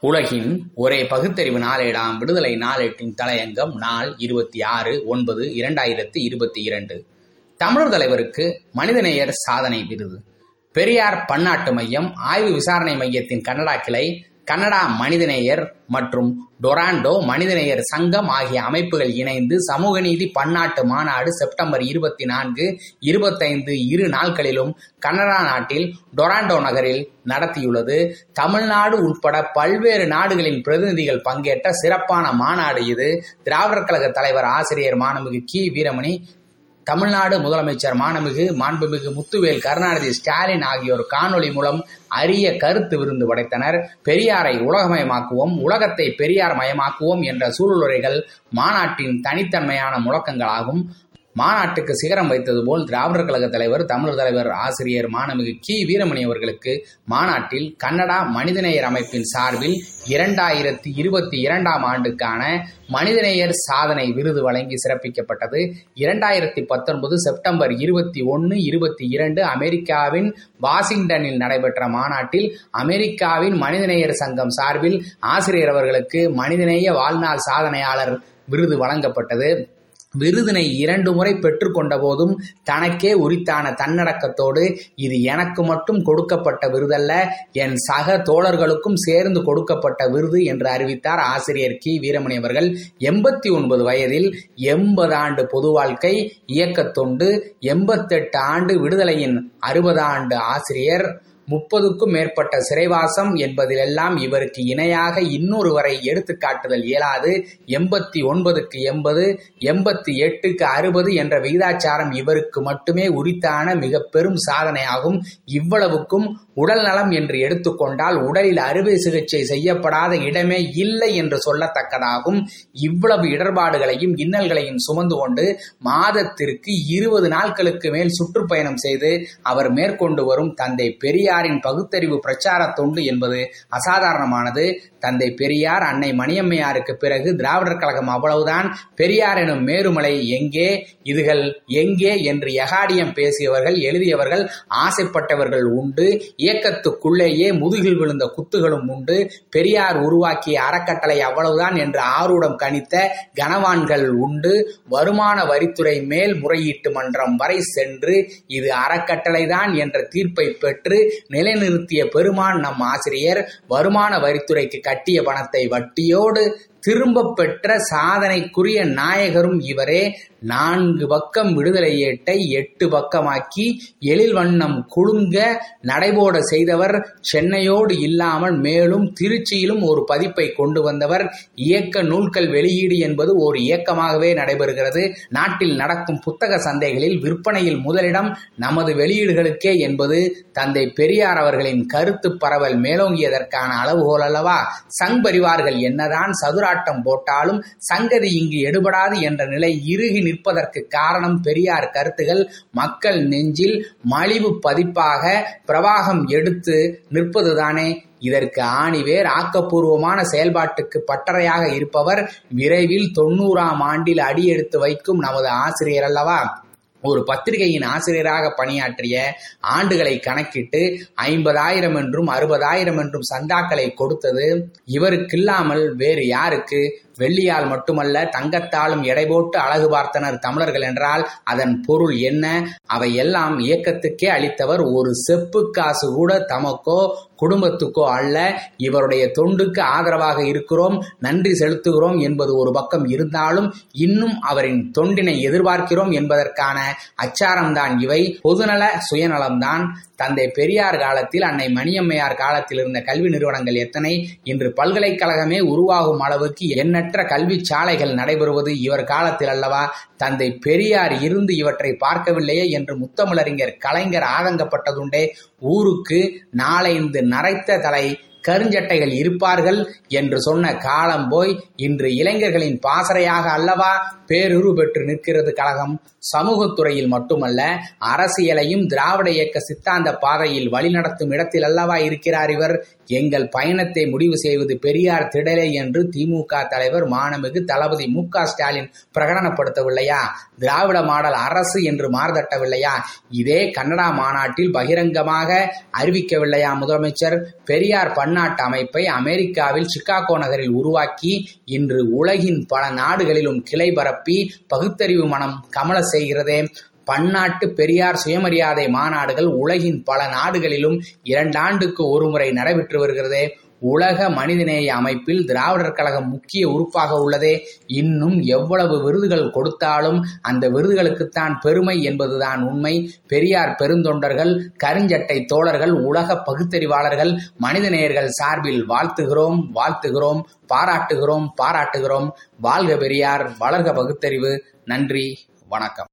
உலகின் ஒரே பகுத்தறிவு நாளேடாம் விடுதலை நாளேட்டின் தலையங்கம் நாள் இருபத்தி ஆறு ஒன்பது இரண்டாயிரத்தி இருபத்தி இரண்டு. தமிழர் தலைவருக்கு மனிதநேயர் சாதனை விருது. பெரியார் பன்னாட்டு மையம் ஆய்வு விசாரணை மையத்தின் கனடா கிளை கனடா மனிதநேயர் மற்றும் டொராண்டோ மனிதநேயர் சங்கம் ஆகிய அமைப்புகள் இணைந்து சமூக நீதி பன்னாட்டு மாநாடு செப்டம்பர் இருபத்தி நான்கு இருபத்தைந்து இரு நாட்களிலும் கனடா நாட்டில் டொராண்டோ நகரில் நடத்தியுள்ளது. தமிழ்நாடு உட்பட பல்வேறு நாடுகளின் பிரதிநிதிகள் பங்கேற்ற சிறப்பான மாநாடு இது. திராவிடர் கழக தலைவர் ஆசிரியர் மாணமிகு கி. வீரமணி தமிழ்நாடு முதலமைச்சர் மாணமிகு மாண்புமிகு முத்துவேல் கருணாநிதி ஸ்டாலின் ஆகியோர் காணொலி மூலம் அரிய கருத்து விருந்து படைத்தனர். பெரியாரை உலகமயமாக்குவோம் உலகத்தை பெரியார் மயமாக்குவோம் என்ற சூழ்நிலைகள் மாநாட்டின் தனித்தன்மையான முழக்கங்களாகும். மாநாட்டுக்கு சிகரம் வைத்தது போல் திராவிடர் கழக தலைவர் தமிழர் தலைவர் ஆசிரியர் மாணமிகு கி. வீரமணி அவர்களுக்கு மாநாட்டில் கன்னடா மனிதநேயர் அமைப்பின் சார்பில் இரண்டாயிரத்தி இருபத்தி இரண்டாம் ஆண்டுக்கான மனிதநேயர் சாதனை விருது வழங்கி சிறப்பிக்கப்பட்டது. இரண்டாயிரத்தி பத்தொன்பது செப்டம்பர் இருபத்தி ஒன்று இருபத்தி இரண்டு அமெரிக்காவின் வாஷிங்டனில் நடைபெற்ற மாநாட்டில் அமெரிக்காவின் மனிதநேயர் சங்கம் சார்பில் ஆசிரியர் அவர்களுக்கு மனிதநேய வாழ்நாள் சாதனையாளர் விருது வழங்கப்பட்டது. விருதினை இரண்டு முறை பெற்றுக்கொண்ட போதும் தனக்கே உரித்தான தன்னடக்கத்தோடு இது எனக்கு மட்டும் கொடுக்கப்பட்ட விருதல்ல என் சக தோழர்களுக்கும் சேர்ந்து கொடுக்கப்பட்ட விருது என்று அறிவித்தார் ஆசிரியர் கி. வீரமணி அவர்கள். எண்பத்தி ஒன்பது வயதில் எண்பது ஆண்டு பொது வாழ்க்கை இயக்கத்தொண்டு எண்பத்தெட்டு ஆண்டு விடுதலையின் அறுபது ஆண்டு ஆசிரியர். முப்பதுக்கும் மேற்பட்ட சிறைவாசம் என்பதிலெல்லாம் இவருக்கு இணையாக இன்னொருவரை எடுத்துக்காட்டுதல் இயலாது. எண்பத்தி ஒன்பதுக்கு எண்பது எண்பத்தி எட்டுக்கு அறுபது என்ற விகிதாச்சாரம் இவருக்கு மட்டுமே உரித்தான மிக பெரும் சாதனையாகும். இவ்வளவுக்கும் உடல் நலம் என்று எடுத்துக்கொண்டால் உடலில் அறுவை சிகிச்சை செய்யப்படாத இடமே இல்லை என்று சொல்லத்தக்கதாகும். இவ்வளவு இடர்பாடுகளையும் இன்னல்களையும் சுமந்து கொண்டு மாதத்திற்கு இருபது நாட்களுக்கு மேல் சுற்றுப்பயணம் செய்து அவர் மேற்கொண்டு வரும் தந்தை பெரியாரின் பகுத்தறிவு பிரச்சார தொண்டு என்பது அசாதாரணமானது. தந்தை பெரியார் அன்னை மணியம்மையாருக்கு பிறகு திராவிடர் கழகம் அவ்வளவுதான். பெரியார் எனும் மேருமலை எங்கே? இதுகள் எங்கே? என்று எகாடியம் பேசியவர்கள் எழுதியவர்கள் ஆசைப்பட்டவர்கள் உண்டு. இயக்கத்துக்குள்ளேயே முதுகில் விழுந்த குத்துகளும் உண்டு. பெரியார் உருவாக்கிய அறக்கட்டளை அவ்வளவுதான் என்று ஆரூடம் கணித்த கனவான்கள் உண்டு. வருமான வரித்துறை மேல் முறையீட்டு மன்றம் வரை சென்று இது அறக்கட்டளைதான் என்ற தீர்ப்பை பெற்று நிலைநிறுத்திய பெருமான் நம் ஆசிரியர் வருமான வரித்துறைக்கு கட்டிய பணத்தை வட்டியோடு திரும்ப பெற்ற சாதனைக்குரிய நாயகரும் இவரே. நான்கு பக்கம் விடுதலை ஏட்டை எட்டு பக்கமாக்கி எழில் வண்ணம் குழுங்க நடைபோட செய்தவர். சென்னையோடு இல்லாமல் மேலும் திருச்சியிலும் ஒரு பதிப்பை கொண்டு வந்தவர். இயக்க நூல்கள் வெளியீடு என்பது ஒரு இயக்கமாகவே நடைபெறுகிறது. நாட்டில் நடக்கும் புத்தக சந்தைகளில் விற்பனையில் முதலிடம் நமது வெளியீடுகளுக்கே என்பது. தந்தை பெரியார் அவர்களின் கருத்து பரவல் மேலோங்கியதற்கான அளவுகோல் அல்லவா? சங் பரிவார்கள் என்னதான் போராட்டம் போட்டாலும் சங்கதி இங்கு எடுபடாது என்ற நிலை இறுகி நிற்பதற்கு காரணம் பெரியார் கருத்துகள். மக்கள் நெஞ்சில் மலிவு பதிப்பாக பிரவாகம் எடுத்து நிற்பதுதானே. இதற்கு ஆணிவேர் ஆக்கப்பூர்வமான செயல்பாட்டுக்கு பட்டறையாக இருப்பவர். விரைவில் தொண்ணூறாம் ஆண்டில் அடியெடுத்து வைக்கும் நமது ஆசிரியர் அல்லவா? ஒரு பத்திரிகையின் ஆசிரியராக பணியாற்றிய ஆண்டுகளை கணக்கிட்டு ஐம்பதாயிரம் என்றும் அறுபதாயிரம் என்றும் சந்தாக்களை கொடுத்தது இவருக்கில்லாமல் வேறு யாருக்கு வெள்ளியால் மட்டுமல்ல தங்கத்தாலும் எடை போட்டு அழகு பார்த்தனர் தமிழர்கள் என்றால் அதன் பொருள் என்ன? அவை எல்லாம் இயக்கத்துக்கே அளித்தவர் ஒரு செப்பு காசு கூட தமக்கோ குடும்பத்துக்கோ அல்ல. இவருடைய தொண்டுக்கு ஆதரவாக இருக்கிறோம் நன்றி செலுத்துகிறோம் என்பது ஒரு பக்கம் இருந்தாலும் இன்னும் அவரின் தொண்டினை எதிர்பார்க்கிறோம் என்பதற்கான அச்சாரம்தான் இவை. பொதுநல சுயநலம்தான். தந்தை பெரியார் காலத்தில் அன்னை மணியம்மையார் காலத்தில் இருந்த கல்வி நிறுவனங்கள் எத்தனை? இன்று பல்கலைக்கழகமே உருவாகும் அளவுக்கு எண்ணற்ற கல்வி சாலைகள் நடைபெறுவது இவர் காலத்தில் அல்லவா? தந்தை பெரியார் இருந்து இவற்றை பார்க்கவில்லையே என்று முத்தமிழறிஞர் கலைஞர் ஆதங்கப்பட்டதுண்டே. ஊருக்கு நாளைந்து நரைத்த தலை கருஞ்சட்டைகள் இருப்பார்கள் என்று சொன்ன காலம் போய் இன்று இளைஞர்களின் பாசறையாக அல்லவா? பேருரு பெற்று நிற்கிறது கழகம். சமூகத்துறையில் மட்டுமல்ல அரசியலையும் திராவிட இயக்க சித்தாந்த பாதையில் வழிநடத்தும் இடத்தில் அல்லவா இருக்கிறார் இவர்? எங்கள் பயணத்தை முடிவு செய்வது பெரியார் திடலே என்று திமுக தலைவர் மாணமிகு தளபதி மு ஸ்டாலின் பிரகடனப்படுத்தவில்லையா? திராவிட மாடல் அரசு என்று மாறுதட்டவில்லையா இதே கன்னடா மாநாட்டில் பகிரங்கமாக அறிவிக்கவில்லையா முதலமைச்சர்? பெரியார் பன்னாட்டு அமைப்பை அமெரிக்காவில் சிகாகோ நகரில் உருவாக்கி இன்று உலகின் பல நாடுகளிலும் கிளை பரப்பி பகுத்தறிவு மனம் கமல செய்கிறதே. பன்னாட்டு பெரியார் சுயமரியாதை மாநாடுகள் உலகின் பல நாடுகளிலும் இரண்டாண்டுக்கு ஒருமுறை நடைபெற்று வருகிறது. உலக மனிதநேய அமைப்பில் திராவிடர் கழகம் முக்கிய உறுப்பாக உள்ளதே. இன்னும் எவ்வளவு விருதுகள் கொடுத்தாலும் அந்த விருதுகளுக்குத்தான் பெருமை என்பதுதான் உண்மை. பெரியார் பெருந்தொண்டர்கள் கருஞ்சட்டை தோழர்கள் உலக பகுத்தறிவாளர்கள் மனிதநேயர்கள் சார்பில் வாழ்த்துகிறோம் வாழ்த்துகிறோம் பாராட்டுகிறோம் பாராட்டுகிறோம். வாழ்க பெரியார் வளர்க பகுத்தறிவு. நன்றி வணக்கம்.